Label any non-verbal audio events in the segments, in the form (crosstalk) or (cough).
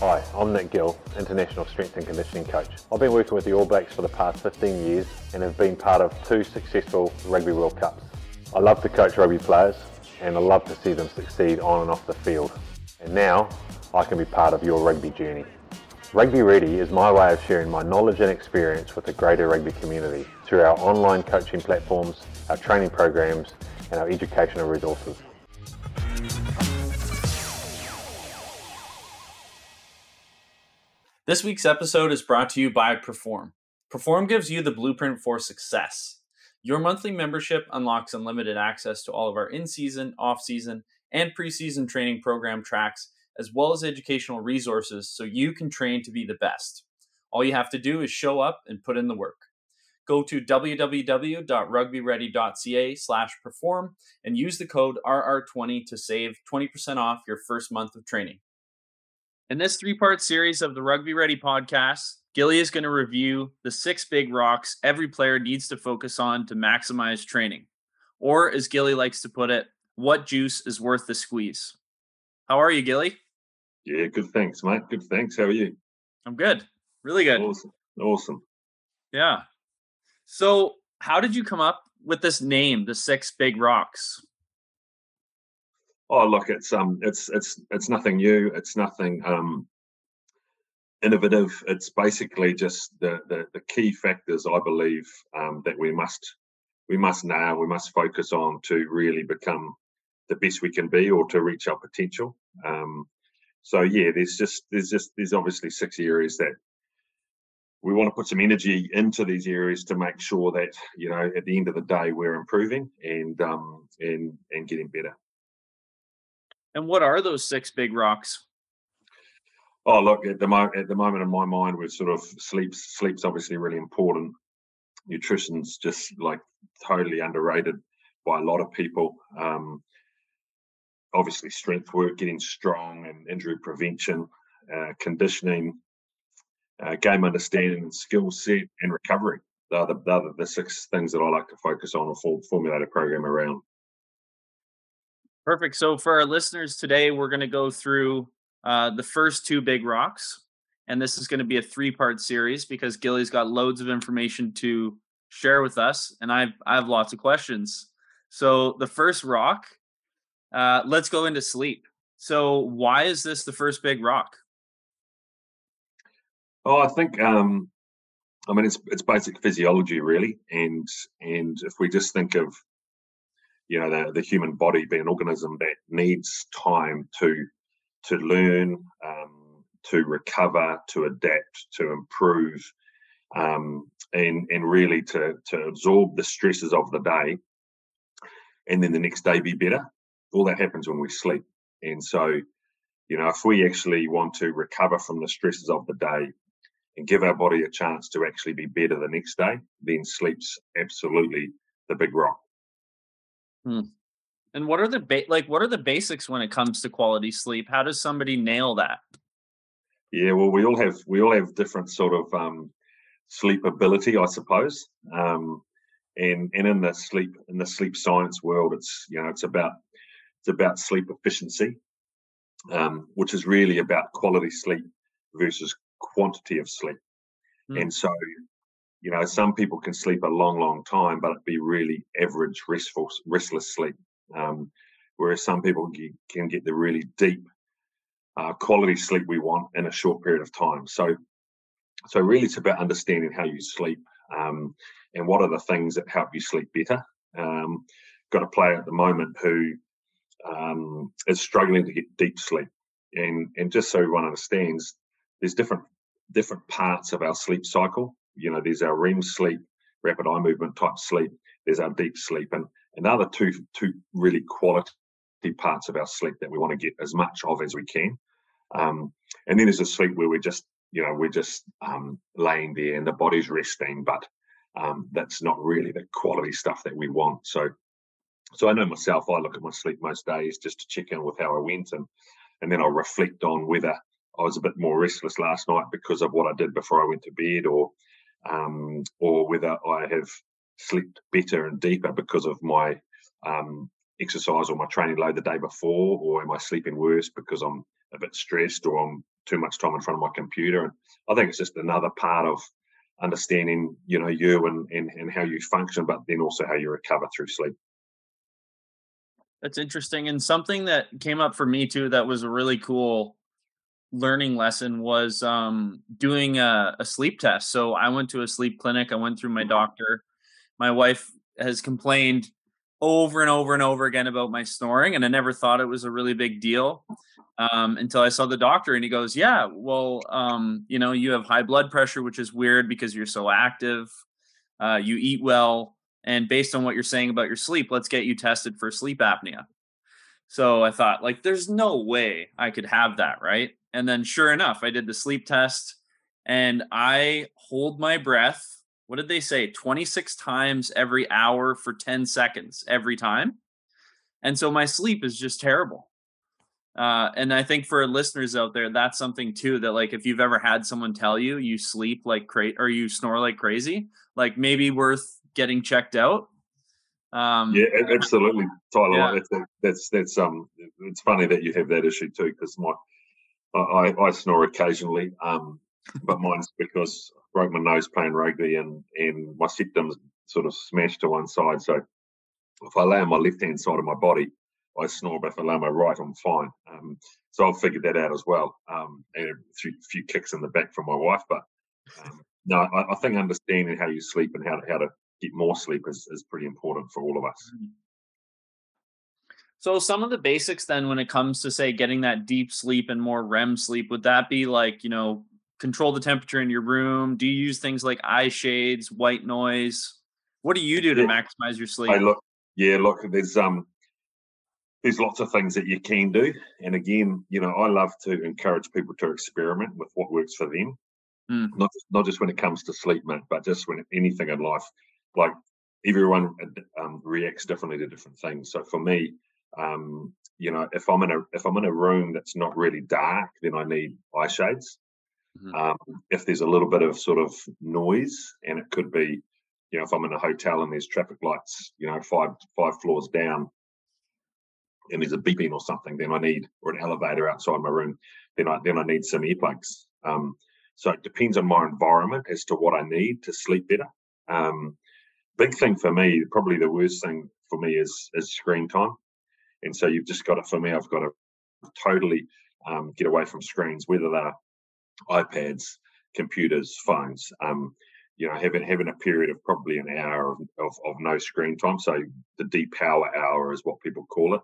Hi, I'm Nic Gill, International Strength and Conditioning Coach. I've been working with the All Blacks for the past 15 years and have been part of two successful Rugby World Cups. I love to coach rugby players and I love to see them succeed on and off the field. And now I can be part of your rugby journey. Rugby Ready is my way of sharing my knowledge and experience with the greater rugby community through our online coaching platforms, our training programs, and our educational resources. This week's episode is brought to you by Perform. Perform gives you the blueprint for success. Your monthly membership unlocks unlimited access to all of our in season, off season, and preseason training program tracks, as well as educational resources so you can train to be the best. All you have to do is show up and put in the work. Go to www.rugbyready.ca slash perform and use the code RR20 to save 20% off your first month of training. In this three part series of the Rugby Ready podcast, Gilly is going to review the six big rocks every player needs to focus on to maximize training. Or, as Gilly likes to put it, what juice is worth the squeeze? How are you, Gilly? Yeah, good. Thanks, mate. Good. Thanks. How are you? I'm good. Really good. Awesome. Awesome. Yeah. So, how did you come up with this name, the Six Big Rocks? Oh, look, it's um, it's it's it's nothing new. It's nothing um, innovative. It's basically just the the, the key factors I believe um, that we must we must now we must focus on to really become the best we can be or to reach our potential. Um, so yeah, there's just there's just there's obviously six areas that we want to put some energy into these areas to make sure that you know at the end of the day we're improving and um, and and getting better. And what are those six big rocks? Oh, look at the mo- at the moment in my mind, we're sort of sleep. Sleep's obviously really important. Nutrition's just like totally underrated by a lot of people. Um, obviously, strength work, getting strong, and injury prevention, uh, conditioning, uh, game understanding, skill set, and recovery. They're the, they're the six things that I like to focus on or formulate a program around. Perfect. So for our listeners today, we're going to go through uh, the first two big rocks, and this is going to be a three-part series because Gilly's got loads of information to share with us, and I've I have lots of questions. So the first rock, uh, let's go into sleep. So why is this the first big rock? Oh, I think um, I mean it's it's basic physiology really, and and if we just think of you know the, the human body being an organism that needs time to to learn um, to recover to adapt to improve um, and and really to to absorb the stresses of the day. And then the next day be better. All that happens when we sleep. And so you know if we actually want to recover from the stresses of the day and give our body a chance to actually be better the next day then sleep's absolutely the big rock Hmm. And what are the ba- like what are the basics when it comes to quality sleep? How does somebody nail that? Yeah, well, we all have we all have different sort of um, sleep ability, I suppose. Um, and and in the sleep in the sleep science world, it's you know it's about it's about sleep efficiency, um, which is really about quality sleep versus quantity of sleep. Mm. And so you know, some people can sleep a long, long time, but it be really average, restful, restless sleep. Um, whereas some people can get the really deep uh, quality sleep we want in a short period of time. So, so really, it's about understanding how you sleep um, and what are the things that help you sleep better. Um, got a player at the moment who um, is struggling to get deep sleep, and and just so everyone understands, there's different different parts of our sleep cycle you know, there's our REM sleep, rapid eye movement type sleep. There's our deep sleep, and another two two really quality parts of our sleep that we want to get as much of as we can. Um, and then there's a sleep where we're just, you know, we're just um, laying there and the body's resting, but um, that's not really the quality stuff that we want. So, so I know myself. I look at my sleep most days just to check in with how I went, and and then I'll reflect on whether I was a bit more restless last night because of what I did before I went to bed, or um, or whether I have slept better and deeper because of my um, exercise or my training load the day before, or am I sleeping worse because I'm a bit stressed or I'm too much time in front of my computer. And I think it's just another part of understanding, you know, you and, and, and how you function, but then also how you recover through sleep. That's interesting. And something that came up for me too that was really cool learning lesson was um, doing a, a, sleep test. So I went to a sleep clinic. I went through my mm-hmm. doctor. My wife has complained over and over and over again about my snoring, and I never thought it was a really big deal um, until I saw the doctor, and he goes, "Yeah, well, um, you know, you have high blood pressure, which is weird because you're so active. Uh, you eat well, and based on what you're saying about your sleep, let's get you tested for sleep apnea." So I thought, like, there's no way I could have that, right? And then, sure enough, I did the sleep test, and I hold my breath. What did they say? 26 times every hour for 10 seconds every time. And so my sleep is just terrible uh, and I think for listeners out there, that's something too that like if you've ever had someone tell you you sleep like crazy or you snore like crazy, like maybe worth getting checked out. Um, yeah, absolutely, Tyler. Yeah. That's, that's that's um, it's funny that you have that issue too because my I, I snore occasionally, um, but mine's because I broke my nose playing rugby and and my septum's sort of smashed to one side. So if I lay on my left hand side of my body, I snore, but if I lay on my right, I'm fine. Um, so I've figured that out as well. Um, and a few, few, kicks in the back from my wife, but um, no, I, I, think understanding how you sleep and how to how to get more sleep is, is pretty important for all of us. Mm-hmm. So some of the basics then when it comes to say getting that deep sleep and more REM sleep, would that be like, you know, control the temperature in your room? Do you use things like eye shades, white noise? What do you do to maximize your sleep? I look, yeah, look, there's um there's lots of things that you can do. And again, you know, I love to encourage people to experiment with what works for them. Mm. Not just, not just when it comes to sleep, mate, but just when anything in life. Like everyone um, reacts differently to different things. So for me, um, you know, if I'm in a if I'm in a room that's not really dark, then I need eye shades. Mm-hmm. Um, if there's a little bit of sort of noise, and it could be, you know, if I'm in a hotel and there's traffic lights, you know, five five floors down, and there's a beeping or something, then I need or an elevator outside my room, then I then I need some earplugs. Um, so it depends on my environment as to what I need to sleep better. Um, big thing for me, probably the worst thing for me is is screen time, and so you've just got to for me, I've got to totally um, get away from screens, whether they're iPads, computers, phones. Um, you know, having having a period of probably an hour of, of, of no screen time. So the deep power hour is what people call it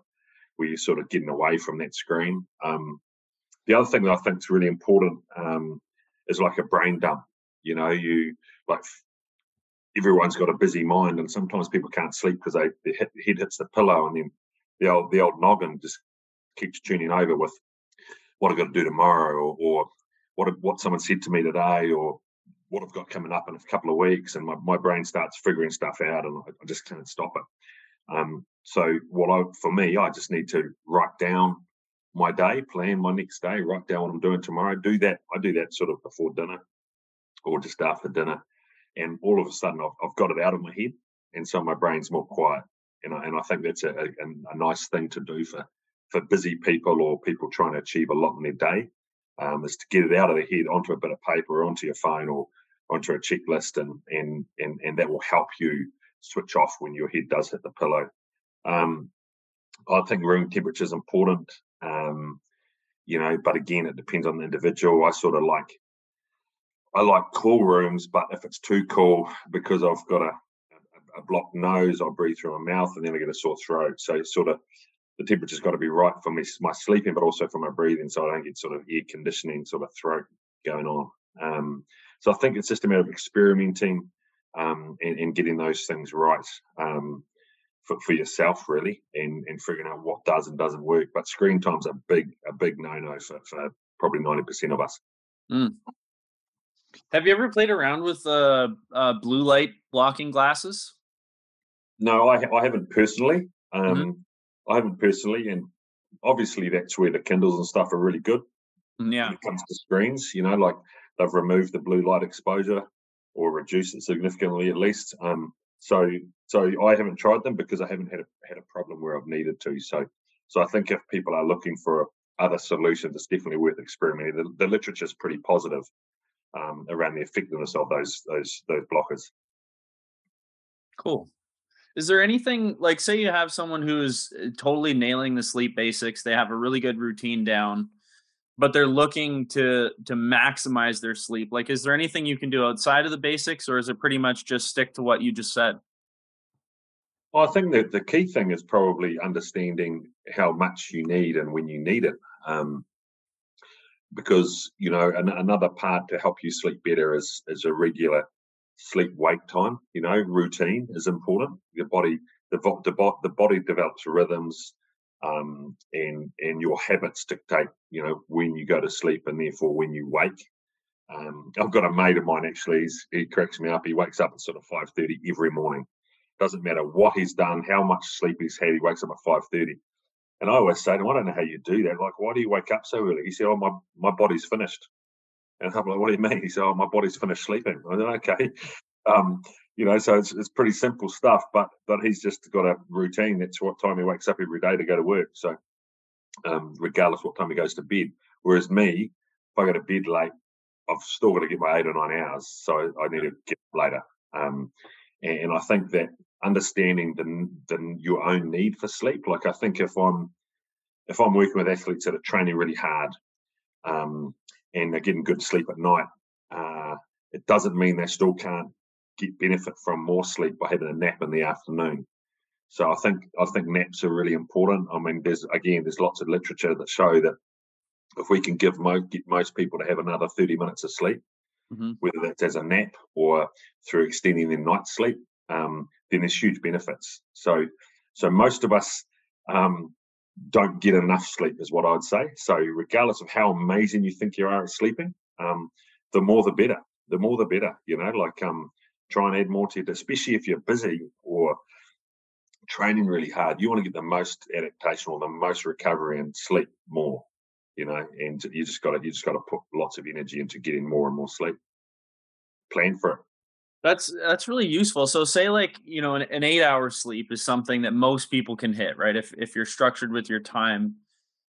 where you're sort of getting away from that screen. Um, the other thing that I think is really important um, is like a brain dump. You know, you like everyone's got a busy mind, and sometimes people can't sleep because they their head hits the pillow, and then the old the old noggin just keeps tuning over with what I've got to do tomorrow, or, or what what someone said to me today, or what I've got coming up in a couple of weeks, and my, my brain starts figuring stuff out, and I, I just can't stop it. Um, so what I for me, I just need to write down my day, plan my next day, write down what I'm doing tomorrow. Do that. I do that sort of before dinner or just after dinner, and all of a sudden I've, I've got it out of my head, and so my brain's more quiet. And I, and I think that's a, a, a nice thing to do for for busy people or people trying to achieve a lot in their day, um, is to get it out of their head onto a bit of paper or onto your phone or onto a checklist, and and and and that will help you switch off when your head does hit the pillow. Um, I think room temperature is important. Um, you know, but again, it depends on the individual. I sort of like I like cool rooms, but if it's too cool because I've got a, a, blocked nose, I breathe through my mouth and then I get a sore throat. So sort of the temperature's got to be right for me, my sleeping, but also for my breathing, so I don't get sort of air conditioning sort of throat going on. Um, so I think it's just a matter of experimenting um, and, and, getting those things right um, for, for yourself, really, and, and figuring out what does and doesn't work. But screen time's a big a big no no for, for probably ninety percent of us. Mm. Have you ever played around with uh, uh, blue light blocking glasses? No, I, I haven't personally. Um, mm-hmm. I haven't personally, and obviously that's where the Kindles and stuff are really good. Mm, yeah, when it comes to screens, you know, like they've removed the blue light exposure or reduce it significantly at least. Um, so so I haven't tried them because I haven't had a had a problem where I've needed to. So so I think if people are looking for other solutions, it's definitely worth experimenting. The, the literature is pretty positive um, around the effectiveness of those those those blockers. Cool. Is there anything like say you have someone who's uh, totally nailing the sleep basics, they have a really good routine down, but they're looking to to maximize their sleep. Like is there anything you can do outside of the basics or is it pretty much just stick to what you just said? Well, I think that the key thing is probably understanding how much you need and when you need it. Um, because you know an, another part to help you sleep better is is a regular sleep wake time. You know, routine is important. Your body, the the, the body develops rhythms, um, and and your habits dictate. You know when you go to sleep and therefore when you wake. Um, I've got a mate of mine actually. he cracks me up. He wakes up at sort of five thirty every morning. Doesn't matter what he's done, how much sleep he's had. He wakes up at five thirty. And I always say to him, I don't know how you do that. Like, why do you wake up so early? He said, Oh, my, my body's finished. And I'm like, what do you mean? He said, oh, my body's finished sleeping. I said, okay. Um, you know, so it's, it's pretty simple stuff, but but he's just got a routine. That's what time he wakes up every day to go to work. So um, regardless what time he goes to bed. Whereas me, if I go to bed late, I've still got to get my eight or nine hours. So I need to get later. Um, and, and I think that understanding the, the your own need for sleep, like I think if I'm if I'm working with athletes that are training really hard, um, and they're getting good sleep at night, uh, it doesn't mean they still can't get benefit from more sleep by having a nap in the afternoon. So I think I think naps are really important. I mean, there's again, there's lots of literature that show that if we can give most get most people to have another 30 minutes of sleep, mm-hmm. whether that's as a nap or through extending their night sleep, um, then there's huge benefits. So so most of us um, don't get enough sleep, is what I'd say. So, regardless of how amazing you think you are at sleeping, um, the more the better. The more the better. You know, like um, try and add more to it, especially if you're busy or training really hard. You want to get the most adaptation or the most recovery and sleep more. You know, and you just got to you just got to put lots of energy into getting more and more sleep. Plan for it. That's that's really useful. So say like, you know, an, an 8 hour sleep is something that most people can hit, right? If if you're structured with your time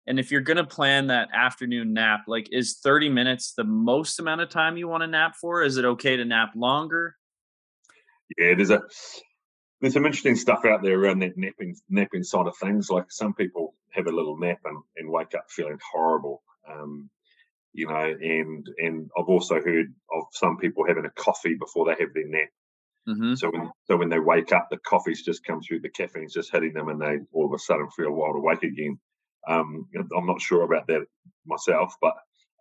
and if you're to plan that afternoon nap, like is 30 minutes the most amount of time you want to nap for? Is it okay to nap longer? Yeah, there's a there's some interesting stuff out there around that napping napping side of things. Like some people have a little nap and, and wake up feeling horrible. Um, you know, and and I've also heard of some people having a coffee before they have their nap. Mm-hmm. So when so when they wake up, the coffee's just come through, the caffeine's just hitting them, and they all of a sudden feel wide awake again. Um, I'm not sure about that myself, but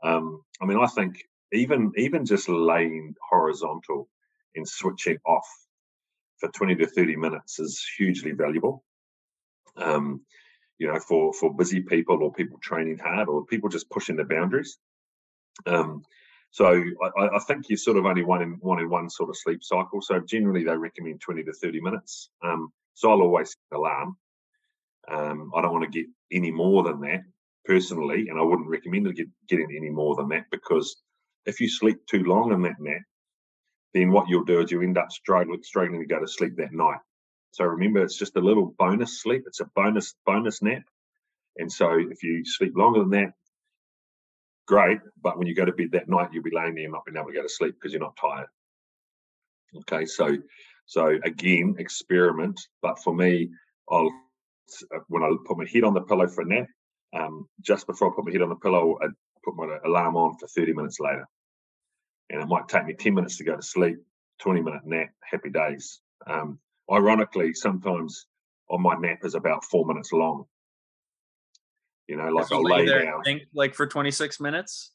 um, I mean, I think even even just laying horizontal and switching off for 20 to 30 minutes is hugely valuable. Um, you know, for for busy people or people training hard or people just pushing the boundaries. Um, so I, I, think you're sort of only one in one in one sort of sleep cycle. So generally they recommend 20 to 30 minutes. Um, so I'll always set alarm. Um, I don't want to get any more than that personally, and I wouldn't recommend get, getting any more than that because if you sleep too long in that nap, then what you'll do is you end up struggling, struggling to go to sleep that night. So remember, it's just a little bonus sleep. It's a bonus bonus nap. And so if you sleep longer than that, great. But when you go to bed that night, you'll be laying there and not being able to go to sleep because you're not tired. Okay, so so again, experiment. But for me, I'll uh, when I put my head on the pillow for a nap, um, just before I put my head on the pillow, I put my alarm on for 30 minutes later. And it might take me 10 minutes to go to sleep, 20 minute nap, happy days. Um, ironically, sometimes on my nap is about four minutes long. You know, like I'll lay, lay down. Think like for 26 minutes.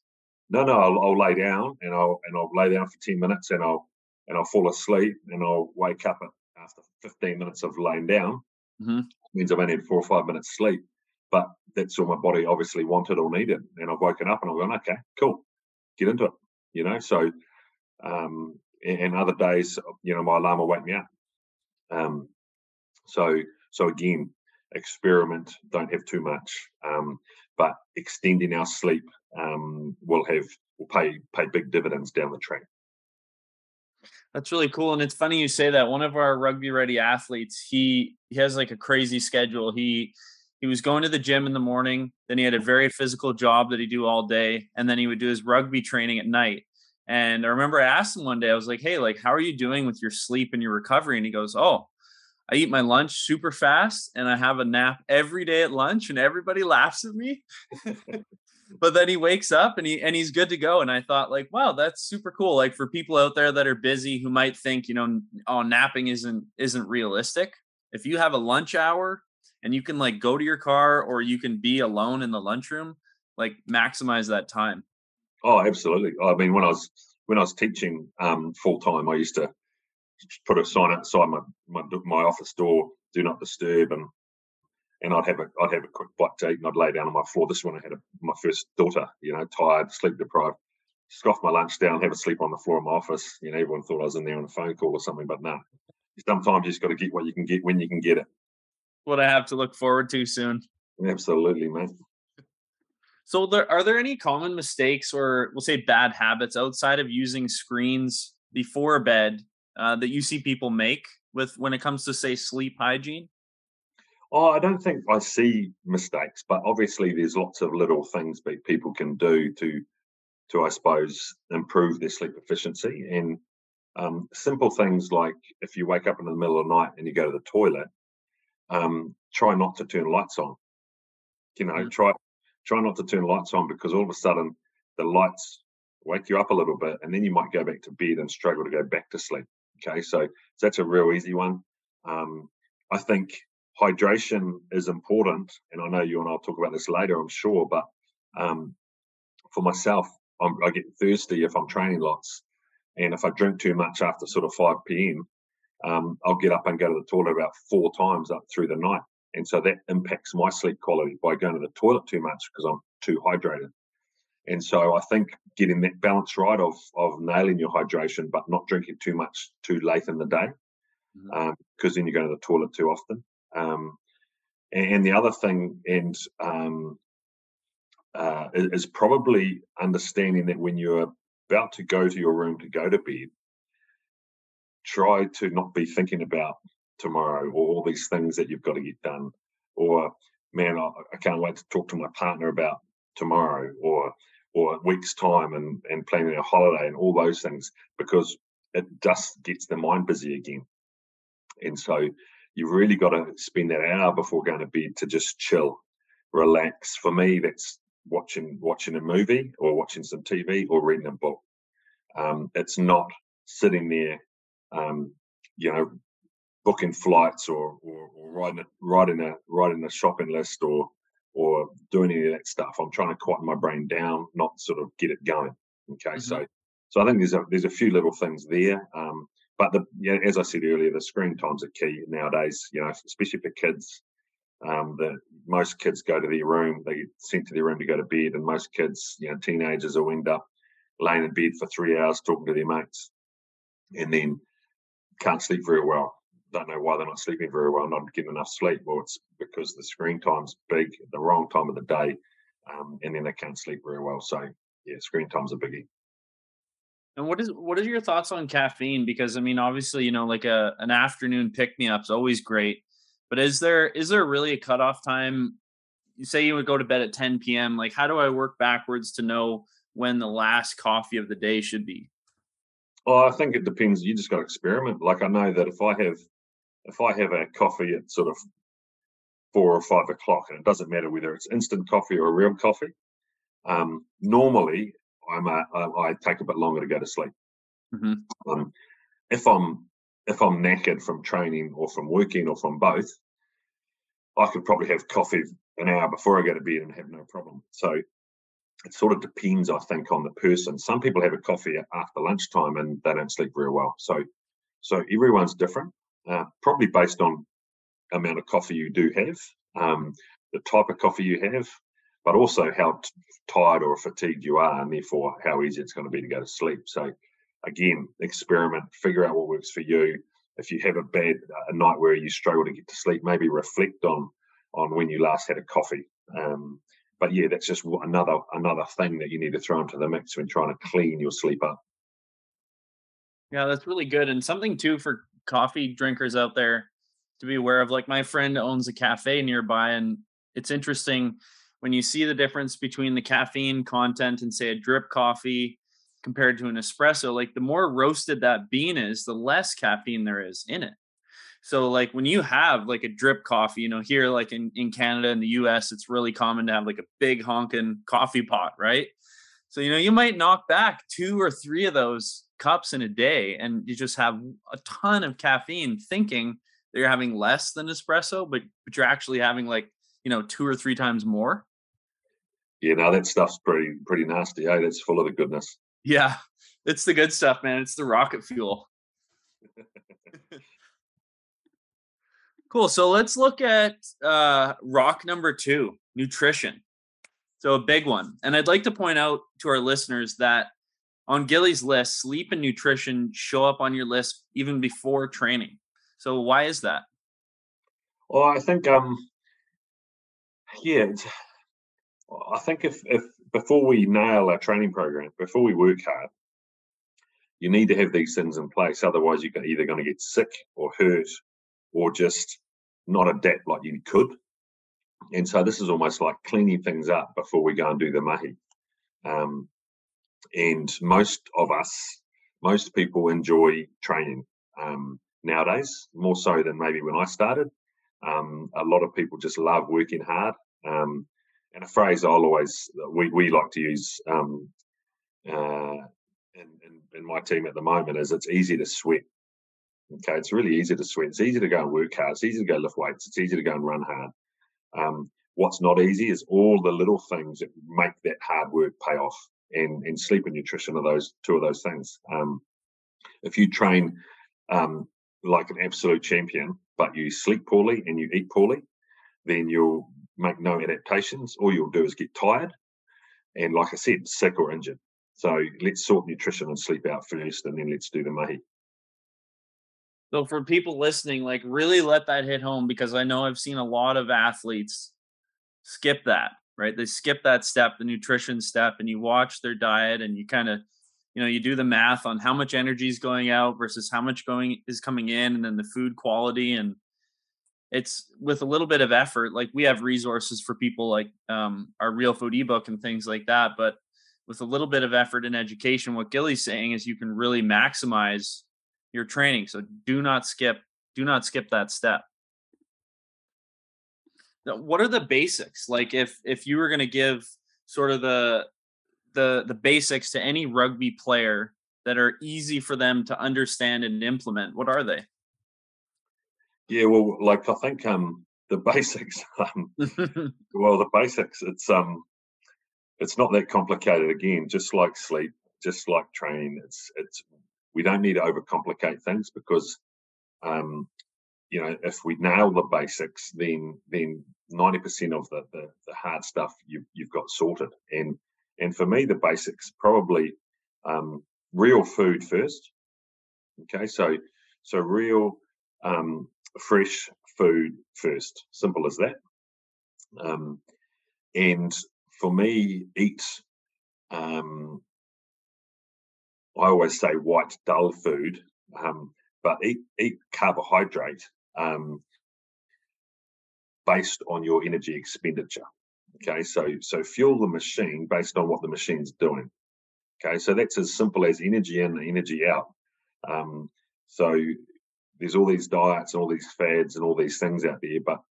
No, no, I'll, I'll, lay down and I'll and I'll lay down for 10 minutes and I'll and I'll fall asleep and I'll wake up after 15 minutes of laying down. Mm-hmm. means I've only had four or five minutes sleep, but that's all my body obviously wanted or needed. And I've woken up and I'm going, okay, cool, get into it. You know, so um, and, and other days, you know, my alarm will wake me up. Um, so so again, experiment, don't have too much, um, but extending our sleep um, will have will pay pay big dividends down the track. That's really cool, and it's funny you say that. One of our rugby ready athletes, he he has like a crazy schedule. He he was going to the gym in the morning, then he had a very physical job that he do all day, and then he would do his rugby training at night. And I remember I asked him one day, I was like, "Hey, like, how are you doing with your sleep and your recovery?" And he goes, "Oh, I eat my lunch super fast, and I have a nap every day at lunch, and everybody laughs at me." (laughs) but then he wakes up and he and he's good to go. And I thought, like, wow, that's super cool. Like for people out there that are busy who might think, you know, oh, napping isn't isn't realistic. If you have a lunch hour and you can like go to your car or you can be alone in the lunchroom, like maximize that time. Oh, absolutely. I mean, when I was when I was teaching um, full time, I used to put a sign outside my, my my office door, "Do not disturb," and and I'd have a I'd have a quick bite to eat, and I'd lay down on my floor. This is when I had a, my first daughter, you know, tired, sleep deprived. Scoff my lunch down, have a sleep on the floor of my office. You know, everyone thought I was in there on a phone call or something, but no. Sometimes you just got to get what you can get when you can get it. What I have to look forward to soon. Absolutely, man. So, there are there any common mistakes or we'll say bad habits outside of using screens before bed uh, that you see people make with when it comes to say sleep hygiene? Oh, I don't think I see mistakes, but obviously there's lots of little things that people can do to, to I suppose, improve their sleep efficiency. And um, simple things like if you wake up in the middle of the night and you go to the toilet, um, try not to turn lights on. You know, mm-hmm. try try not to turn lights on because all of a sudden the lights wake you up a little bit, and then you might go back to bed and struggle to go back to sleep. Okay, so, so that's a real easy one. Um, I think hydration is important, and I know you and I'll talk about this later, I'm sure. But um, for myself, I'm, I get thirsty if I'm training lots, and if I drink too much after sort of 5 p.m., um, I'll get up and go to the toilet about four times up through the night, and so that impacts my sleep quality by going to the toilet too much because I'm too hydrated. And so I think getting that balance right of of nailing your hydration, but not drinking too much too late in the day, because mm-hmm. um, then you go to the toilet too often. Um, and the other thing, and um, uh, is probably understanding that when you're about to go to your room to go to bed, try to not be thinking about tomorrow or all these things that you've got to get done, or man, I, I can't wait to talk to my partner about tomorrow, or or a week's time and and planning a holiday and all those things because it just gets the mind busy again. And so you've really got to spend that hour before going to bed to just chill, relax. For me, that's watching watching a movie or watching some TV or reading a book. Um, it's not sitting there, um, you know, booking flights or, or, or writing a, writing a writing a shopping list or or doing any of that stuff. I'm trying to quieten my brain down, not sort of get it going. Okay, mm-hmm. so so I think there's a there's a few little things there. Um, but the, yeah, as I said earlier, the screen times are key nowadays. You know, especially for kids. Um, the most kids go to their room, they get sent to their room to go to bed, and most kids, you know, teenagers will end up laying in bed for three hours talking to their mates, and then can't sleep very well. Don't know why they're not sleeping very well, not getting enough sleep. Well, it's because the screen time's big, at the wrong time of the day, um, and then they can't sleep very well. So yeah, screen time's a biggie. And what is what are your thoughts on caffeine? Because I mean, obviously, you know, like a an afternoon pick me up's always great. But is there is there really a cutoff time? You say you would go to bed at 10 p.m. Like, how do I work backwards to know when the last coffee of the day should be? Well, I think it depends. You just got to experiment. Like I know that if I have if I have a coffee at sort of four or five o'clock, and it doesn't matter whether it's instant coffee or real coffee. Um, normally, I'm a, I take a bit longer to go to sleep. Mm-hmm. Um, if I'm if I'm knackered from training or from working or from both, I could probably have coffee an hour before I go to bed and have no problem. So it sort of depends, I think, on the person. Some people have a coffee after lunchtime and they don't sleep very well. So so everyone's different, uh, probably based on amount of coffee you do have, um, the type of coffee you have, but also how t- tired or fatigued you are, and therefore how easy it's going to be to go to sleep. So, again, experiment, figure out what works for you. If you have a bad a night where you struggle to get to sleep, maybe reflect on on when you last had a coffee. Um, but yeah, that's just another another thing that you need to throw into the mix when trying to clean your sleep up. Yeah, that's really good, and something too for coffee drinkers out there to be aware of. Like my friend owns a cafe nearby, and it's interesting when you see the difference between the caffeine content and say a drip coffee compared to an espresso like the more roasted that bean is the less caffeine there is in it so like when you have like a drip coffee you know here like in, in canada and the us it's really common to have like a big honking coffee pot right so you know you might knock back two or three of those cups in a day and you just have a ton of caffeine thinking that you're having less than espresso but but you're actually having like you know two or three times more yeah no that stuff's pretty pretty nasty eh? that's full of the goodness yeah, it's the good stuff, man. It's the rocket fuel. (laughs) cool. So let's look at uh, rock number two nutrition. So, a big one. And I'd like to point out to our listeners that on Gilly's list, sleep and nutrition show up on your list even before training. So, why is that? Well, I think, um, yeah, I think if if before we nail our training program, before we work hard, you need to have these things in place. Otherwise, you're either going to get sick or hurt, or just not adapt like you could. And so this is almost like cleaning things up before we go and do the mahi. Um, and most of us, most people enjoy training um, nowadays more so than maybe when I started. Um, a lot of people just love working hard. Um, and a phrase I'll always we, we like to use um, uh, in, in, in, my team at the moment is it's easy to sweat. Okay, it's really easy to sweat. It's easy to go and work hard. It's easy to go lift weights. It's easy to go and run hard. Um, what's not easy is all the little things that make that hard work pay off. And, and sleep and nutrition are those two of those things. Um, if you train um, like an absolute champion, but you sleep poorly and you eat poorly, then you'll make no adaptations. All you'll do is get tired and, like I said, sick or injured. So let's sort nutrition and sleep out first, and then let's do the mahi. So for people listening, like really let that hit home because I know I've seen a lot of athletes skip that, right? They skip that step, the nutrition step, and you watch their diet and you kind of, you know, you do the math on how much energy is going out versus how much going is coming in and then the food quality. And it's with a little bit of effort like we have resources for people like um, our real food ebook and things like that but with a little bit of effort and education what gilly's saying is you can really maximize your training. So do not skip do not skip that step what are the basics like if if you were going to give sort of the the the basics to any rugby player that are easy for them to understand and implement what are they yeah, well, like I think um, the (laughs) basics. Um, (laughs) well, the basics. It's um, it's not that complicated. Again, just like sleep, just like training. It's it's we don't need to overcomplicate things because um, you know if we nail the basics, then then ninety percent of the, the the hard stuff you you've got sorted. And and for me, the basics probably um, real food first. Okay, so so real um, fresh food first. Simple as that. Um, and for me, eat. Um, I always say white dull food, um, but eat eat carbohydrate um, based on your energy expenditure. Okay, so so fuel the machine based on what the machine's doing. Okay, so that's as simple as energy in, energy out. Um, so there's all these diets and all these fads and all these things out there, but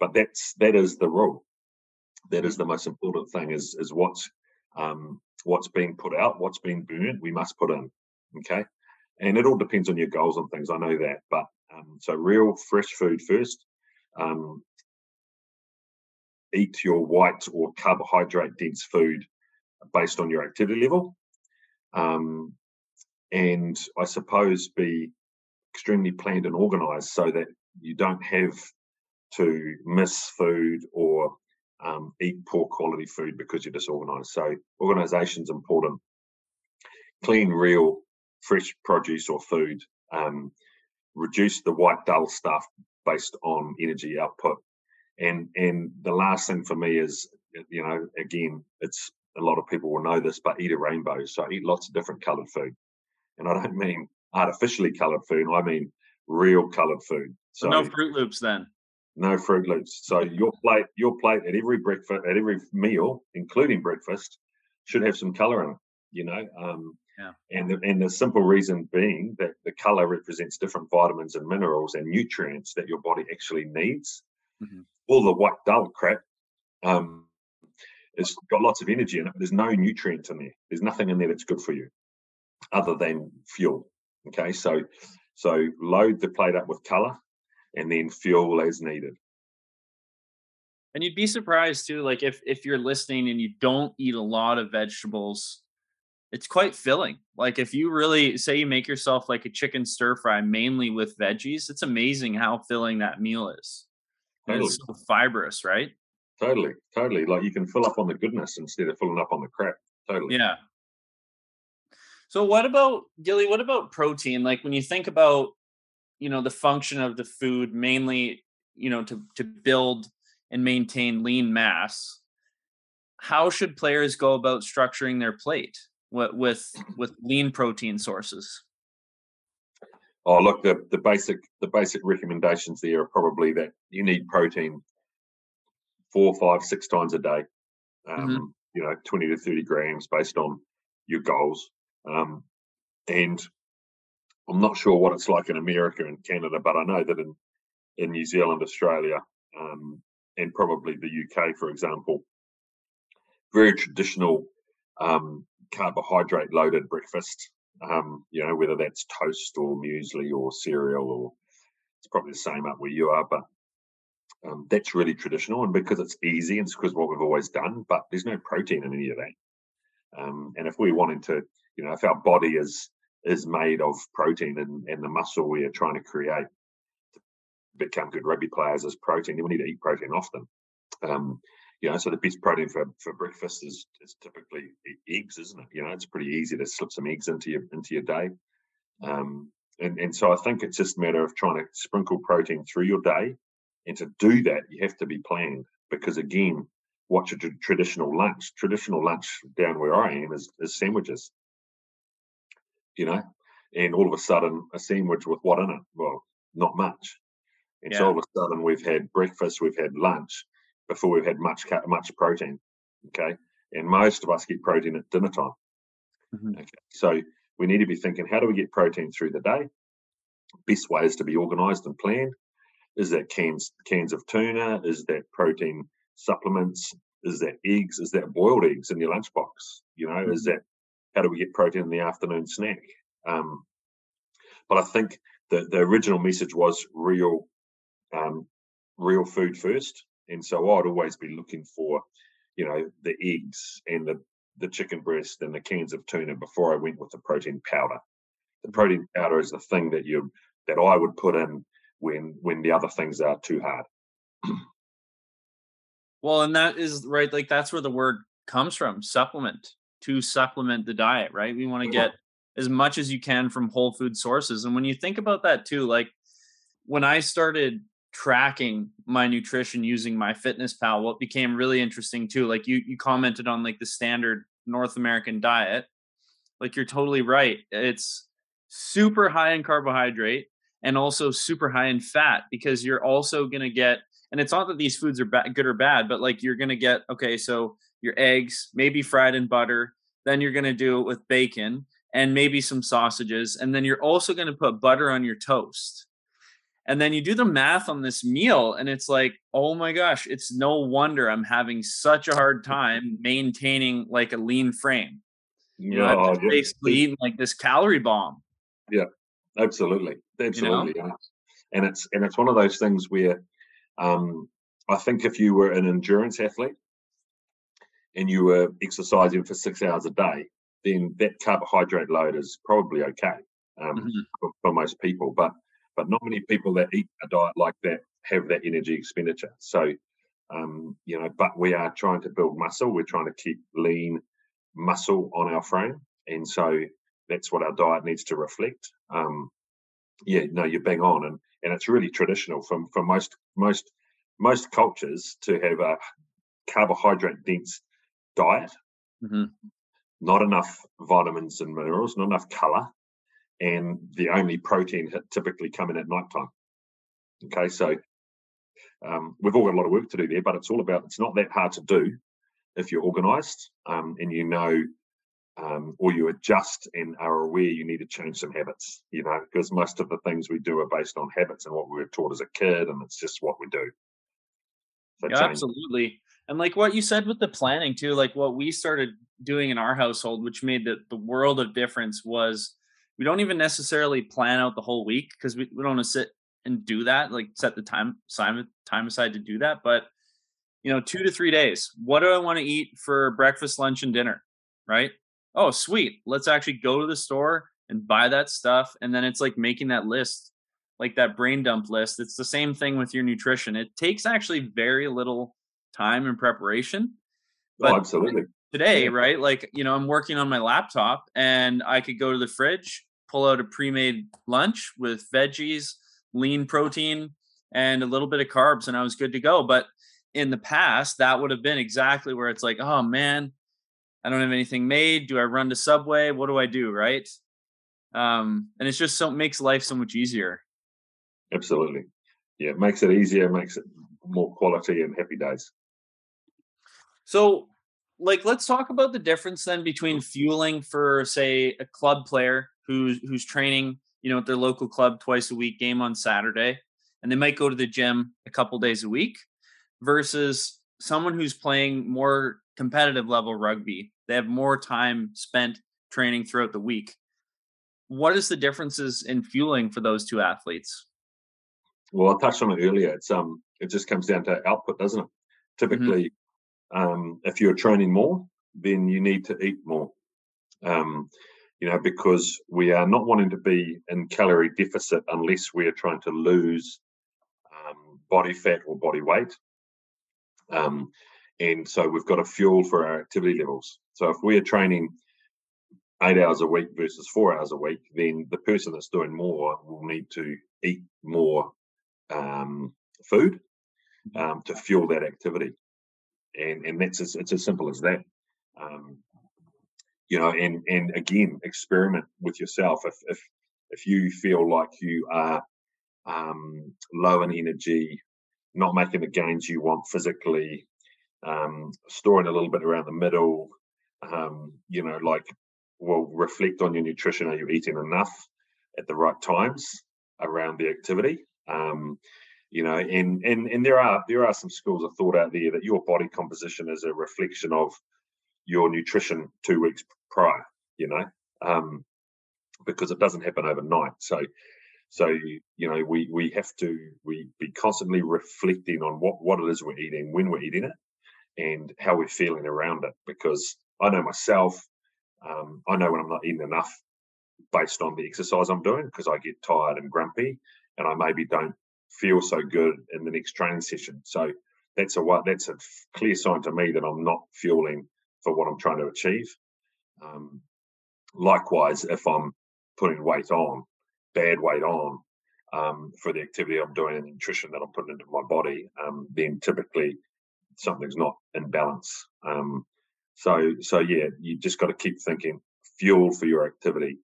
but that's that is the rule. That is the most important thing is is what's um, what's being put out, what's being burned, we must put in. Okay. And it all depends on your goals and things. I know that. But um, so real fresh food first. Um, eat your white or carbohydrate dense food based on your activity level. Um, and I suppose be extremely planned and organized so that you don't have to miss food or um, eat poor quality food because you're disorganized. So organization's important. Clean, real, fresh produce or food. Um, reduce the white dull stuff based on energy output. And and the last thing for me is, you know, again, it's a lot of people will know this, but eat a rainbow. So eat lots of different colored food. And I don't (laughs) mean artificially colored food. I mean real colored food. So no Fruit Loops then. no Fruit Loops. So your plate, your plate at every breakfast, at every meal, including breakfast, should have some color in it. You know, um, yeah. and the, and the simple reason being that the color represents different vitamins and minerals and nutrients that your body actually needs. Mm-hmm. All the white dull crap, um, it's got lots of energy in it, but there's no nutrients in there. There's nothing in there that's good for you, other than fuel. Okay, so so load the plate up with color, and then fuel as needed. And you'd be surprised too, like if if you're listening and you don't eat a lot of vegetables, it's quite filling. Like if you really say you make yourself like a chicken stir fry mainly with veggies, it's amazing how filling that meal is. Totally. It's so fibrous, right? Totally, totally. Like you can fill up on the goodness instead of filling up on the crap. Totally. Yeah. So what about Gilly? What about protein? Like when you think about you know the function of the food mainly you know to to build and maintain lean mass how should players go about structuring their plate with with, with lean protein sources oh look the, the basic the basic recommendations there are probably that you need protein four five six times a day mm-hmm. um, mm-hmm. you know 20 to 30 grams based on your goals um, and I'm not sure what it's like in America and Canada, but I know that in in New Zealand, Australia, um, and probably the UK, for example, very traditional um, carbohydrate loaded breakfast. Um, you know, whether that's toast or muesli or cereal, or it's probably the same up where you are, but um, that's really traditional. And because it's easy, and it's because what we've always done, but there's no protein in any of that. Um, and if we wanted to, you know, if our body is is made of protein and, and the muscle we are trying to create to become good rugby players is protein. Then we need to eat protein often. Um, you know, so the best protein for, for breakfast is, is typically eggs, isn't it? You know, it's pretty easy to slip some eggs into your into your day. Um, and, and so I think it's just a matter of trying to sprinkle protein through your day. And to do that, you have to be planned because again, what's a traditional lunch? Traditional lunch down where I am is, is sandwiches you know, and all of a sudden a sandwich with what in it? Well, not much. And yeah. so all of a sudden we've had breakfast, we've had lunch before we've had much much protein. Okay, and most of us get protein at dinner time. Mm-hmm. Okay, so we need to be thinking, how do we get protein through the day? Best way is to be organised and planned. Is that cans cans of tuna? Is that protein supplements? Is that eggs? Is that boiled eggs in your lunchbox? You know, mm-hmm. is that how do we get protein in the afternoon snack? Um, but I think the, the original message was real, um, real food first. And so I'd always be looking for, you know, the eggs and the, the chicken breast and the cans of tuna before I went with the protein powder. The mm-hmm. protein powder is the thing that you that I would put in when when the other things are too hard. (clears throat) well, and that is right. Like that's where the word comes from, supplement to supplement the diet, right? We want to mm-hmm. get as much as you can from whole food sources. And when you think about that too, like when I started tracking my nutrition using my fitness MyFitnessPal, what became really interesting too, like you you commented on like the standard North American diet. Like you're totally right. It's super high in carbohydrate and also super high in fat because you're also going to get and it's not that these foods are bad, good or bad, but like you're going to get okay, so your eggs, maybe fried in butter. Then you're going to do it with bacon and maybe some sausages. And then you're also going to put butter on your toast. And then you do the math on this meal, and it's like, oh my gosh, it's no wonder I'm having such a hard (laughs) time maintaining like a lean frame. You know, oh, yeah. basically eating like this calorie bomb. Yeah, absolutely, absolutely. You know? And it's and it's one of those things where um, I think if you were an endurance athlete, and you were exercising for six hours a day, then that carbohydrate load is probably okay um, mm-hmm. for, for, most people. But but not many people that eat a diet like that have that energy expenditure. So um, you know, but we are trying to build muscle. We're trying to keep lean muscle on our frame, and so that's what our diet needs to reflect. Um, yeah, no, you're bang on, and and it's really traditional from for most most most cultures to have a carbohydrate dense diet, mm-hmm. not enough vitamins and minerals, not enough color, and the only protein typically come in at night time. Okay, so um, we've all got a lot of work to do there, but it's all about it's not that hard to do if you're organised um, and you know um, or you adjust and are aware you need to change some habits, you know, because most of the things we do are based on habits and what we were taught as a kid, and it's just what we do. So yeah, absolutely. And like what you said with the planning too, like what we started doing in our household, which made the, the world of difference was we don't even necessarily plan out the whole week because we, we don't want to sit and do that, like set the time time time aside to do that. But you know, two to three days. What do I want to eat for breakfast, lunch, and dinner? Right? oh sweet let's actually go to the store and buy that stuff and then it's like making that list like that brain dump list it's the same thing with your nutrition it takes actually very little time and preparation but oh, absolutely today right like you know i'm working on my laptop and i could go to the fridge pull out a pre-made lunch with veggies lean protein and a little bit of carbs and i was good to go but in the past that would have been exactly where it's like oh man I don't have anything made. Do I run to Subway? What do I do? Right. Um, and it's just so makes life so much easier. Absolutely. Yeah, it makes it easier, makes it more quality and happy days. So, like, let's talk about the difference then between fueling for, say, a club player who's who's training, you know, at their local club twice a week, game on Saturday, and they might go to the gym a couple days a week, versus someone who's playing more competitive level rugby. They have more time spent training throughout the week. What is the differences in fueling for those two athletes? Well, I touched on it earlier. It's um, it just comes down to output, doesn't it? Mm-hmm. Typically. Um, if you're training more, then you need to eat more. Um, you know, because we are not wanting to be in calorie deficit unless we are trying to lose um, body fat or body weight. Um, and so we've got a fuel for our activity levels. So if we're training eight hours a week versus four hours a week, then the person that's doing more will need to eat more um, food um, to fuel that activity. And and that's as, it's as simple as that. Um, you know, and and again, experiment with yourself. If if if you feel like you are um, low in energy, not making the gains you want physically, um, storing a little bit around the middle. Um, you know, like, well, reflect on your nutrition. Are you eating enough at the right times around the activity? Um, you know, and and and there are there are some schools of thought out there that your body composition is a reflection of your nutrition two weeks prior. You know, um, because it doesn't happen overnight. So so you know we we have to we be constantly reflecting on what what it is we're eating, when we're eating it, and how we're feeling around it. Because I know myself, um, I know when I'm not eating enough based on the exercise I'm doing because I get tired and grumpy, and I maybe don't feel so good in the next training session. So that's a that's a clear sign to me that I'm not fueling for what I'm trying to achieve. Um, likewise, if I'm putting weight on, bad weight on um, for the activity I'm doing and nutrition that I'm putting into my body, um, then typically something's not in balance. Um, so, so yeah, you just got to keep thinking fuel for your activity,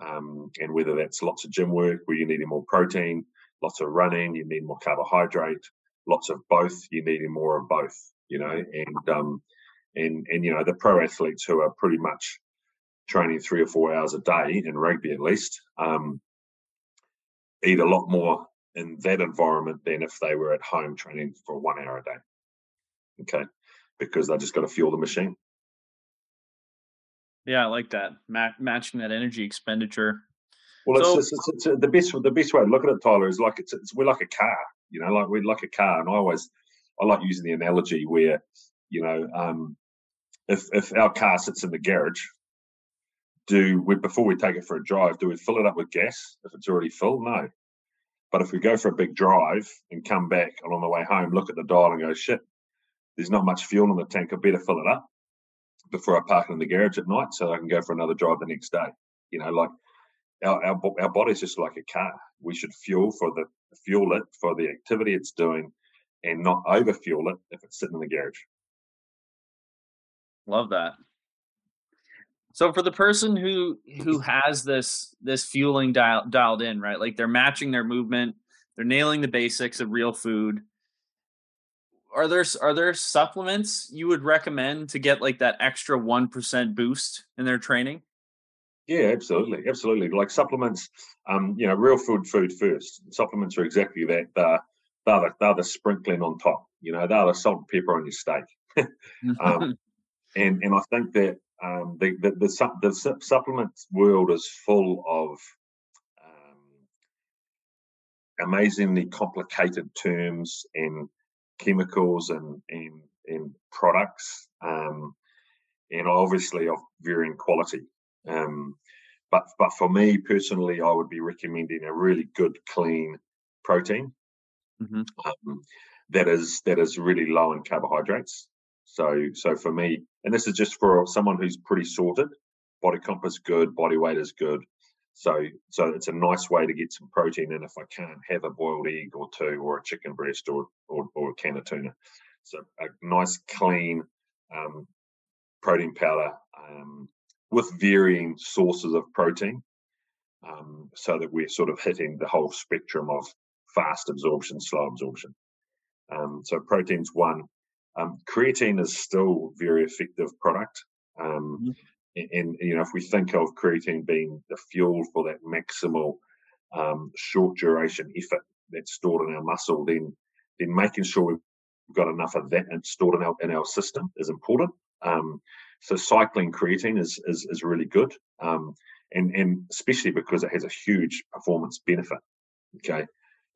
um, and whether that's lots of gym work where you need more protein, lots of running, you need more carbohydrate, lots of both, you need more of both. You know, and um, and and you know the pro athletes who are pretty much training three or four hours a day in rugby at least um, eat a lot more in that environment than if they were at home training for one hour a day okay, because they just got to fuel the machine. Yeah, I like that Ma- matching that energy expenditure. Well, so, it's, it's, it's, it's, the best the best way to look at it, Tyler, is like it's, it's we're like a car, you know, like we're like a car, and I always I like using the analogy where, you know, um, if if our car sits in the garage, do we before we take it for a drive, do we fill it up with gas if it's already full? No. But if we go for a big drive and come back and on the way home look at the dial and go, shit, there's not much fuel in the tank. I better fill it up before I park it in the garage at night so I can go for another drive the next day. You know, like our our, our body's just like a car. We should fuel for the fuel it for the activity it's doing, and not overfuel it if it's sitting in the garage. Love that. So for the person who who has this this fueling dial, dialed in, right? Like they're matching their movement, they're nailing the basics of real food, are there are there supplements you would recommend to get like that extra one percent boost in their training? Yeah, absolutely, absolutely. Like supplements, um, you know, real food, food first. Supplements are exactly that. They're, they're, the, they're the sprinkling on top. You know, they're the salt and pepper on your steak. (laughs) um, (laughs) and and I think that um, the, the the, the supplement world is full of um, amazingly complicated terms and chemicals and and, and products, um, and obviously of varying quality. Um, but but for me personally, I would be recommending a really good clean protein mm-hmm. um, that is that is really low in carbohydrates. So so for me, and this is just for someone who's pretty sorted, body comp is good, body weight is good. So so it's a nice way to get some protein in if I can't have a boiled egg or two or a chicken breast or or, or a can of tuna. So a nice clean um, protein powder um, with varying sources of protein, um, so that we're sort of hitting the whole spectrum of fast absorption, slow absorption. Um, so protein's one. Um, creatine is still a very effective product. Um, mm-hmm. and, and, you know, if we think of creatine being the fuel for that maximal um, short duration effort that's stored in our muscle, then then making sure we've got enough of that and stored in our in our system is important. Um, so cycling creatine is is, is really good, um, and and especially because it has a huge performance benefit. Okay,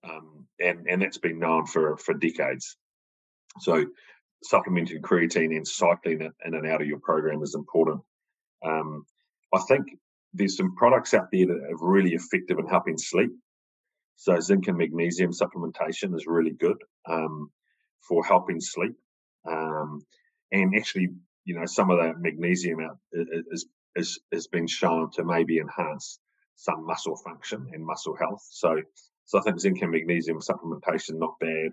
um, and and that's been known for for decades. So supplementing creatine and cycling it in and out of your program is important. Um, I think there's some products out there that are really effective in helping sleep. So zinc and magnesium supplementation is really good um, for helping sleep. Um, and actually, you know, some of the magnesium out is, is, has been shown to maybe enhance some muscle function and muscle health. So, so I think zinc and magnesium supplementation not bad.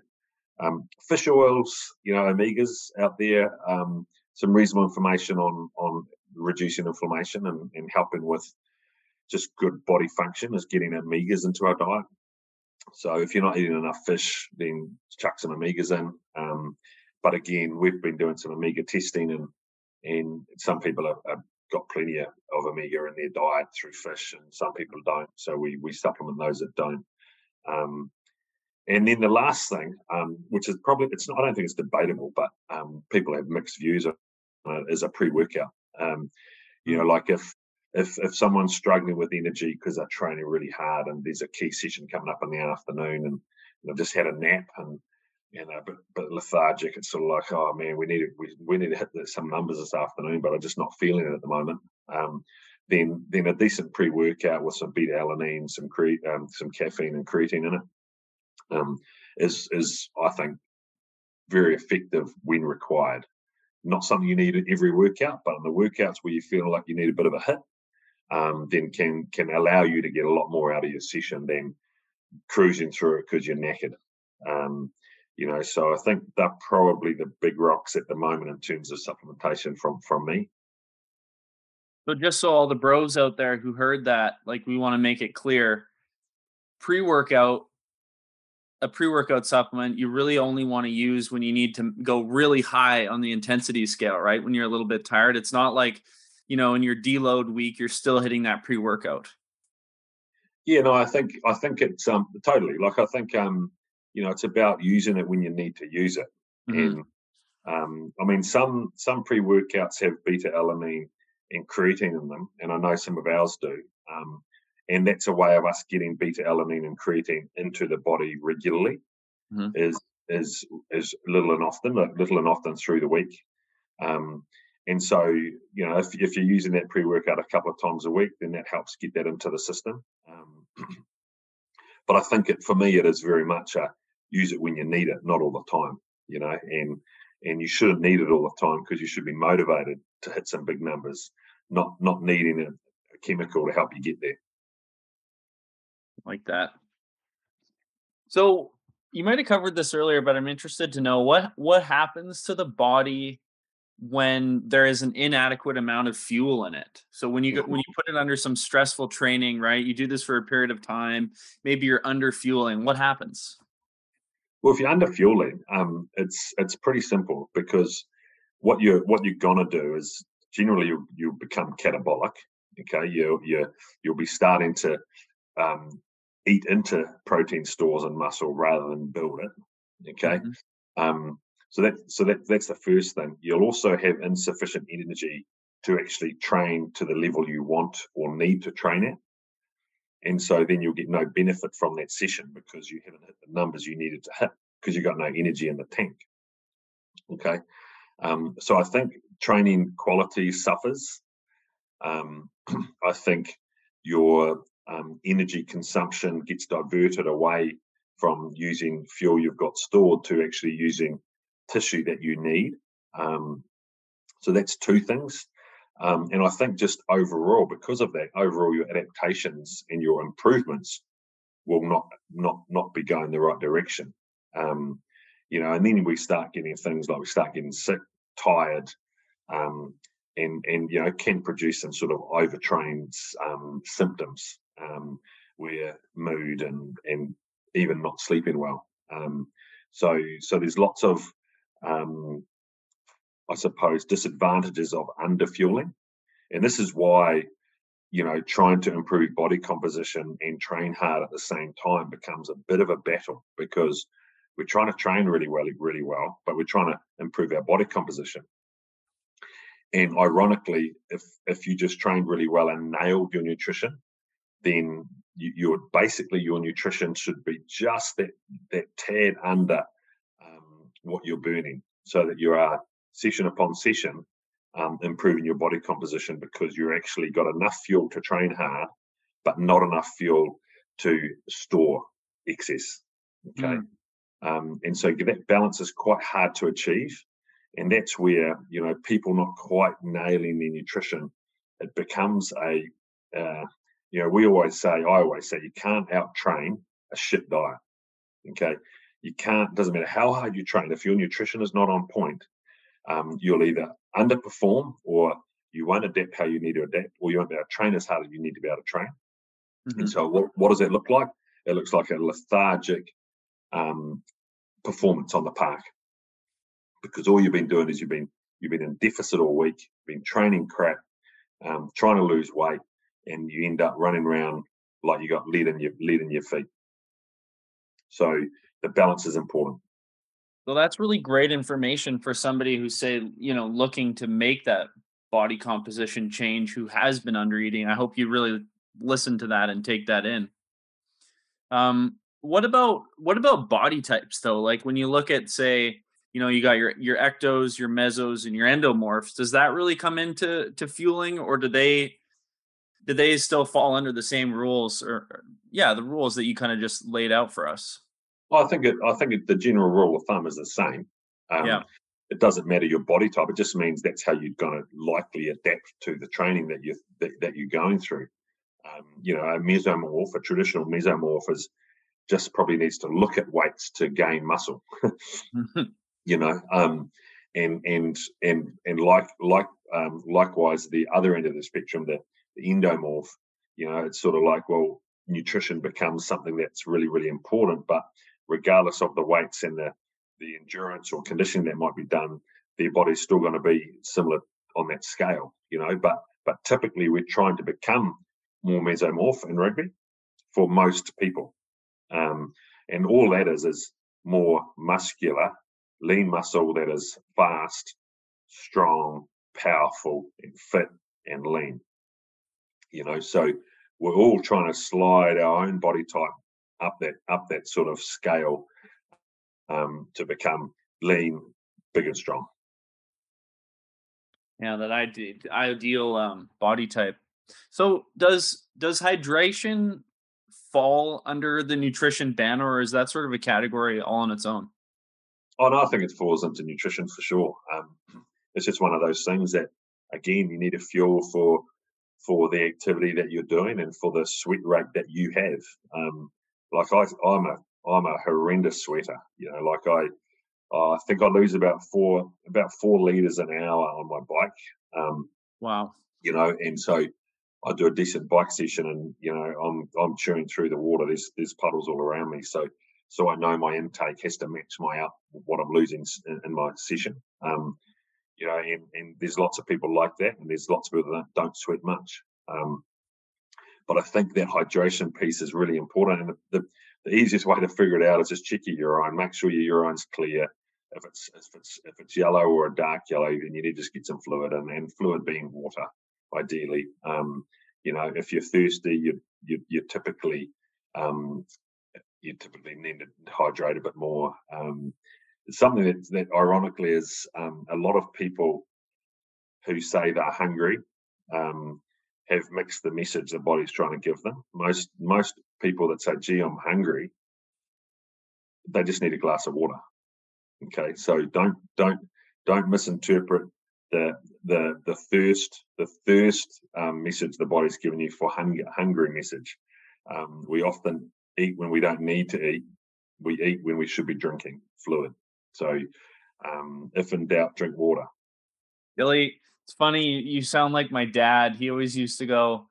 Um, fish oils, you know, omegas out there, um, some reasonable information on on reducing inflammation and, and helping with just good body function is getting omegas into our diet. So if you're not eating enough fish, then chuck some omegas in. Um, but again, we've been doing some omega testing, and and some people have, have got plenty of, of omega in their diet through fish, and some people don't. So we we supplement those that don't. Um, and then the last thing, um, which is probably it's not, I don't think it's debatable, but um, people have mixed views on it, is a pre-workout. Um, you know, like if if if someone's struggling with energy because they're training really hard and there's a key session coming up in the afternoon and they've just had a nap and you know, but but lethargic. It's sort of like, oh man, we need to we, we need to hit some numbers this afternoon, but I'm just not feeling it at the moment. Um, then then a decent pre-workout with some beta alanine, some cre- um, some caffeine and creatine in it um, is is I think very effective when required. Not something you need at every workout, but in the workouts where you feel like you need a bit of a hit, um, then can can allow you to get a lot more out of your session than cruising through it because you're knackered. Um, you know, so I think they're probably the big rocks at the moment in terms of supplementation from from me. So just so all the bros out there who heard that, like we want to make it clear, pre-workout a pre-workout supplement you really only want to use when you need to go really high on the intensity scale, right? When you're a little bit tired. It's not like, you know, in your deload week, you're still hitting that pre-workout. Yeah, no, I think I think it's um totally like I think um, you know, it's about using it when you need to use it. Mm-hmm. And um, I mean some some pre-workouts have beta alanine and creatine in them, and I know some of ours do. Um, and that's a way of us getting beta alanine and creatine into the body regularly. Mm-hmm. Is is is little and often, little and often through the week. Um, and so, you know, if, if you're using that pre workout a couple of times a week, then that helps get that into the system. Um, (clears throat) but I think it, for me, it is very much a use it when you need it, not all the time, you know, and and you shouldn't need it all the time because you should be motivated to hit some big numbers, not not needing a, a chemical to help you get there like that. So you might have covered this earlier, but I'm interested to know what what happens to the body when there is an inadequate amount of fuel in it. So when you go, when you mm-hmm. put it under some stressful training, right? You do this for a period of time. Maybe you're under fueling. What happens? Well, if you're under fueling, um, it's it's pretty simple because what you're what you're gonna do is generally you you become catabolic. Okay, you you you'll be starting to um, eat into protein stores and muscle rather than build it. Okay, mm-hmm. um, so that so that that's the first thing. You'll also have insufficient energy to actually train to the level you want or need to train at. And so then you'll get no benefit from that session because you haven't hit the numbers you needed to hit because you've got no energy in the tank. Okay. Um, so I think training quality suffers. Um, (clears throat) I think your um, energy consumption gets diverted away from using fuel you've got stored to actually using tissue that you need. Um, so that's two things. Um, and I think just overall, because of that, overall your adaptations and your improvements will not not not be going the right direction. Um, you know, and then we start getting things like we start getting sick, tired, um, and and you know can produce some sort of overtrained um, symptoms um, where mood and and even not sleeping well. Um, so so there's lots of um, I suppose, disadvantages of underfueling. And this is why, you know, trying to improve body composition and train hard at the same time becomes a bit of a battle because we're trying to train really well, really well, but we're trying to improve our body composition. And ironically, if if you just trained really well and nailed your nutrition, then you, would basically your nutrition should be just that that tad under um, what you're burning, so that you are session upon session, um, improving your body composition because you actually got enough fuel to train hard, but not enough fuel to store excess. Okay. Mm. Um, and so that balance is quite hard to achieve. And that's where, you know, people not quite nailing their nutrition, it becomes a, uh, you know, we always say, I always say, you can't out train a shit diet. Okay. You can't, doesn't matter how hard you train, if your nutrition is not on point, um, you'll either underperform or you won't adapt how you need to adapt, or you won't be able to train as hard as you need to be able to train. Mm-hmm. And so, what, what does that look like? It looks like a lethargic um, performance on the park because all you've been doing is you've been you've been in deficit all week, been training crap, um, trying to lose weight, and you end up running around like you got lead in your lead in your feet. So the balance is important. Well, that's really great information for somebody who's say, you know, looking to make that body composition change who has been under eating. I hope you really listen to that and take that in. Um, what about what about body types though? Like when you look at say, you know, you got your your ectos, your mesos, and your endomorphs. Does that really come into to fueling, or do they do they still fall under the same rules, or yeah, the rules that you kind of just laid out for us? I think it. I think it, the general rule of thumb is the same. Um, yeah. It doesn't matter your body type. It just means that's how you're going to likely adapt to the training that you that, that you're going through. Um, you know, a mesomorph, a traditional mesomorph, is just probably needs to look at weights to gain muscle. Mm-hmm. (laughs) you know, um, and and and and like like um, likewise the other end of the spectrum, the, the endomorph. You know, it's sort of like well, nutrition becomes something that's really really important, but regardless of the weights and the, the endurance or conditioning that might be done, their body's still going to be similar on that scale, you know. But but typically we're trying to become more mesomorph in rugby for most people. Um, and all that is is more muscular, lean muscle that is fast, strong, powerful, and fit and lean. You know, so we're all trying to slide our own body type up that up that sort of scale um, to become lean, big and strong. Yeah, that ideal ideal um, body type. So does does hydration fall under the nutrition banner, or is that sort of a category all on its own? Oh no, I think it falls into nutrition for sure. Um, (clears throat) it's just one of those things that again you need a fuel for for the activity that you're doing and for the sweat rate that you have. Um, like I, I'm a I'm a horrendous sweater. You know, like I uh, I think I lose about four about four liters an hour on my bike. Um, wow. You know, and so I do a decent bike session, and you know, I'm I'm chewing through the water. There's there's puddles all around me. So so I know my intake has to match my up what I'm losing in, in my session. Um, you know, and, and there's lots of people like that, and there's lots of people that don't sweat much. Um, but I think that hydration piece is really important, and the, the, the easiest way to figure it out is just check your urine, make sure your urine's clear. If it's if it's if it's yellow or a dark yellow, then you need to just get some fluid, and, and fluid being water, ideally. Um, you know, if you're thirsty, you you you typically um, you typically need to hydrate a bit more. Um, something that, that ironically is um, a lot of people who say they're hungry um, have mixed the message the body's trying to give them. Most most people that say, "Gee, I'm hungry," they just need a glass of water. Okay, so don't don't don't misinterpret the the the thirst the thirst um, message the body's giving you for hunger hungry message. Um, we often eat when we don't need to eat. We eat when we should be drinking fluid. So, um, if in doubt, drink water. Gilly, it's funny. You sound like my dad. He always used to go,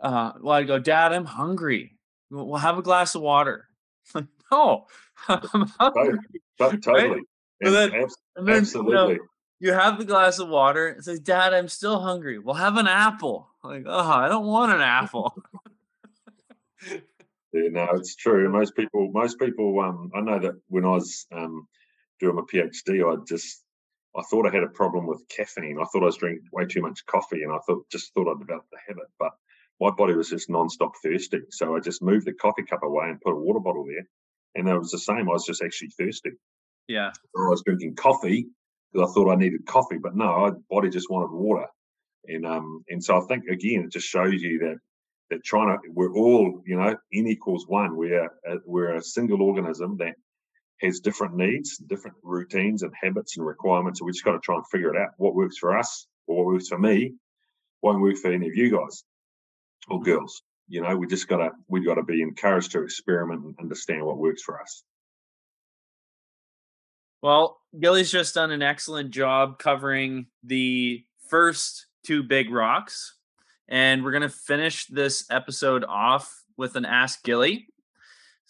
uh, well, I'd go, Dad, I'm hungry. We'll have a glass of water. (laughs) Like, no, (laughs) I'm hungry. (laughs) Totally. Right? And then, and then, absolutely. You, know, you, have the glass of water. It says, Dad, I'm still hungry. We'll have an apple. Like, oh, I don't want an apple. yeah, no, it's true. Most people, most people, um, I know that when I was um, doing my PhD, I just I thought I had a problem with caffeine. I thought I was drinking way too much coffee, and I thought just thought I'd developed the habit. But my body was just non-stop thirsty, so I just moved the coffee cup away and put a water bottle there, and it was the same. I was just actually thirsty. Yeah, so I was drinking coffee because I thought I needed coffee, but no, my body just wanted water, and um, and so I think again it just shows you that that trying to we're all you know n equals one. We're a, we're a single organism that has different needs, different routines and habits and requirements. And we just got to try and figure it out. What works for us or what works for me won't work for any of you guys or mm-hmm. girls. You know, we just gotta we've gotta be encouraged to experiment and understand what works for us. Well, Gilly's just done an excellent job covering the first two big rocks. And we're gonna finish this episode off with an Ask Gilly.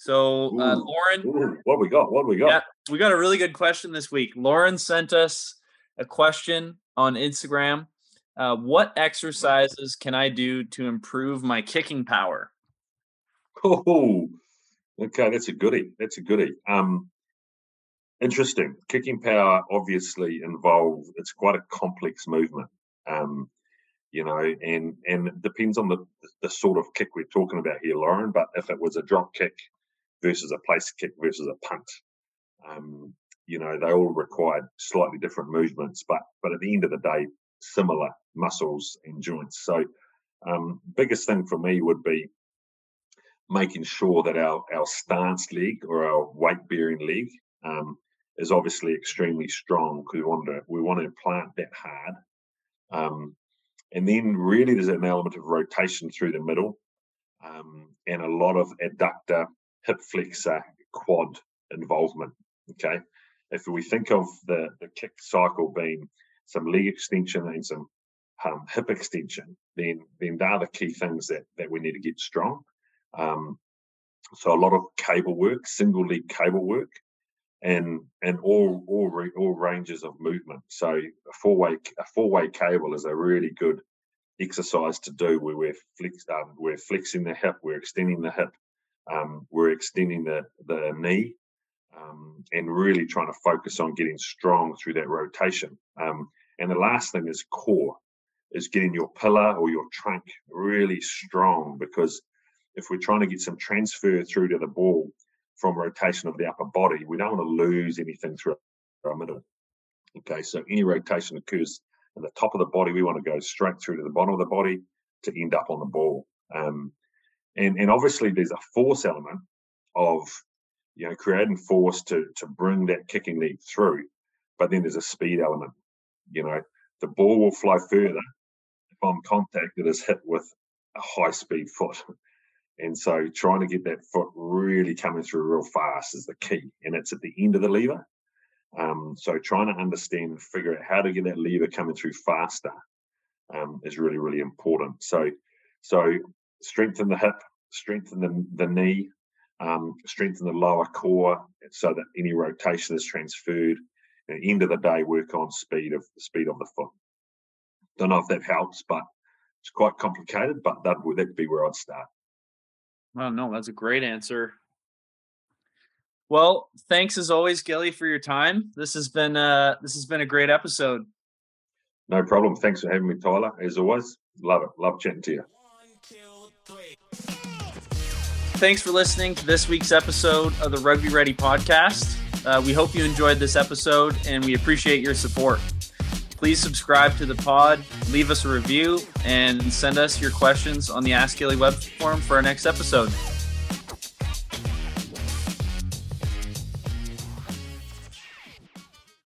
So, uh, Lauren, Ooh, what we got? What we got? Yeah, we got a really good question this week. Lauren sent us a question on Instagram. Uh, what exercises can I do to improve my kicking power? Oh, okay, that's a goodie. That's a goodie. Um, interesting. Kicking power obviously involves. It's quite a complex movement. Um, you know, and and it depends on the the sort of kick we're talking about here, Lauren. But if it was a drop kick, versus a place kick versus a punt. Um, you know, they all required slightly different movements, but but at the end of the day, similar muscles and joints. So, um, biggest thing for me would be making sure that our our stance leg or our weight bearing leg um, is obviously extremely strong because we want to we want to plant that hard. Um, and then really there's an element of rotation through the middle um, and a lot of adductor hip flexor quad involvement. Okay. If we think of the, the kick cycle being some leg extension and some um, hip extension, then then they are the key things that, that we need to get strong. Um, so a lot of cable work, single leg cable work, and and all all all ranges of movement. So a four way a four way cable is a really good exercise to do where we're flex um, we're flexing the hip, we're extending the hip, um, we're extending the, the knee um, and really trying to focus on getting strong through that rotation. Um, and the last thing is core, is getting your pillar or your trunk really strong because if we're trying to get some transfer through to the ball from rotation of the upper body, we don't want to lose anything through our middle. Okay, so any rotation occurs at the top of the body, we want to go straight through to the bottom of the body to end up on the ball. Um, and and obviously there's a force element of you know creating force to to bring that kicking leg through but then there's a speed element you know. The ball will fly further if i'm contacted is hit with a high speed foot. And so trying to get that foot really coming through real fast is the key and it's at the end of the lever. Um, so trying to understand and figure out how to get that lever coming through faster um, is really really important. So so strengthen the hip, strengthen the, the knee, um, strengthen the lower core so that any rotation is transferred. At the end of the day, work on speed of the speed of the foot. Don't know if that helps, but it's quite complicated. But that would that be where I'd start. Oh no, that's a great answer. Well, thanks as always, Gilly, for your time. This has been uh this has been a great episode. No problem. Thanks for having me, Tyler. As always, love it. Love chatting to you. Thanks for listening to this week's episode of the Rugby Ready podcast. Uh, we hope you enjoyed this episode and we appreciate your support. Please subscribe to the pod, leave us a review, and send us your questions on the Ask Gilly web form for our next episode.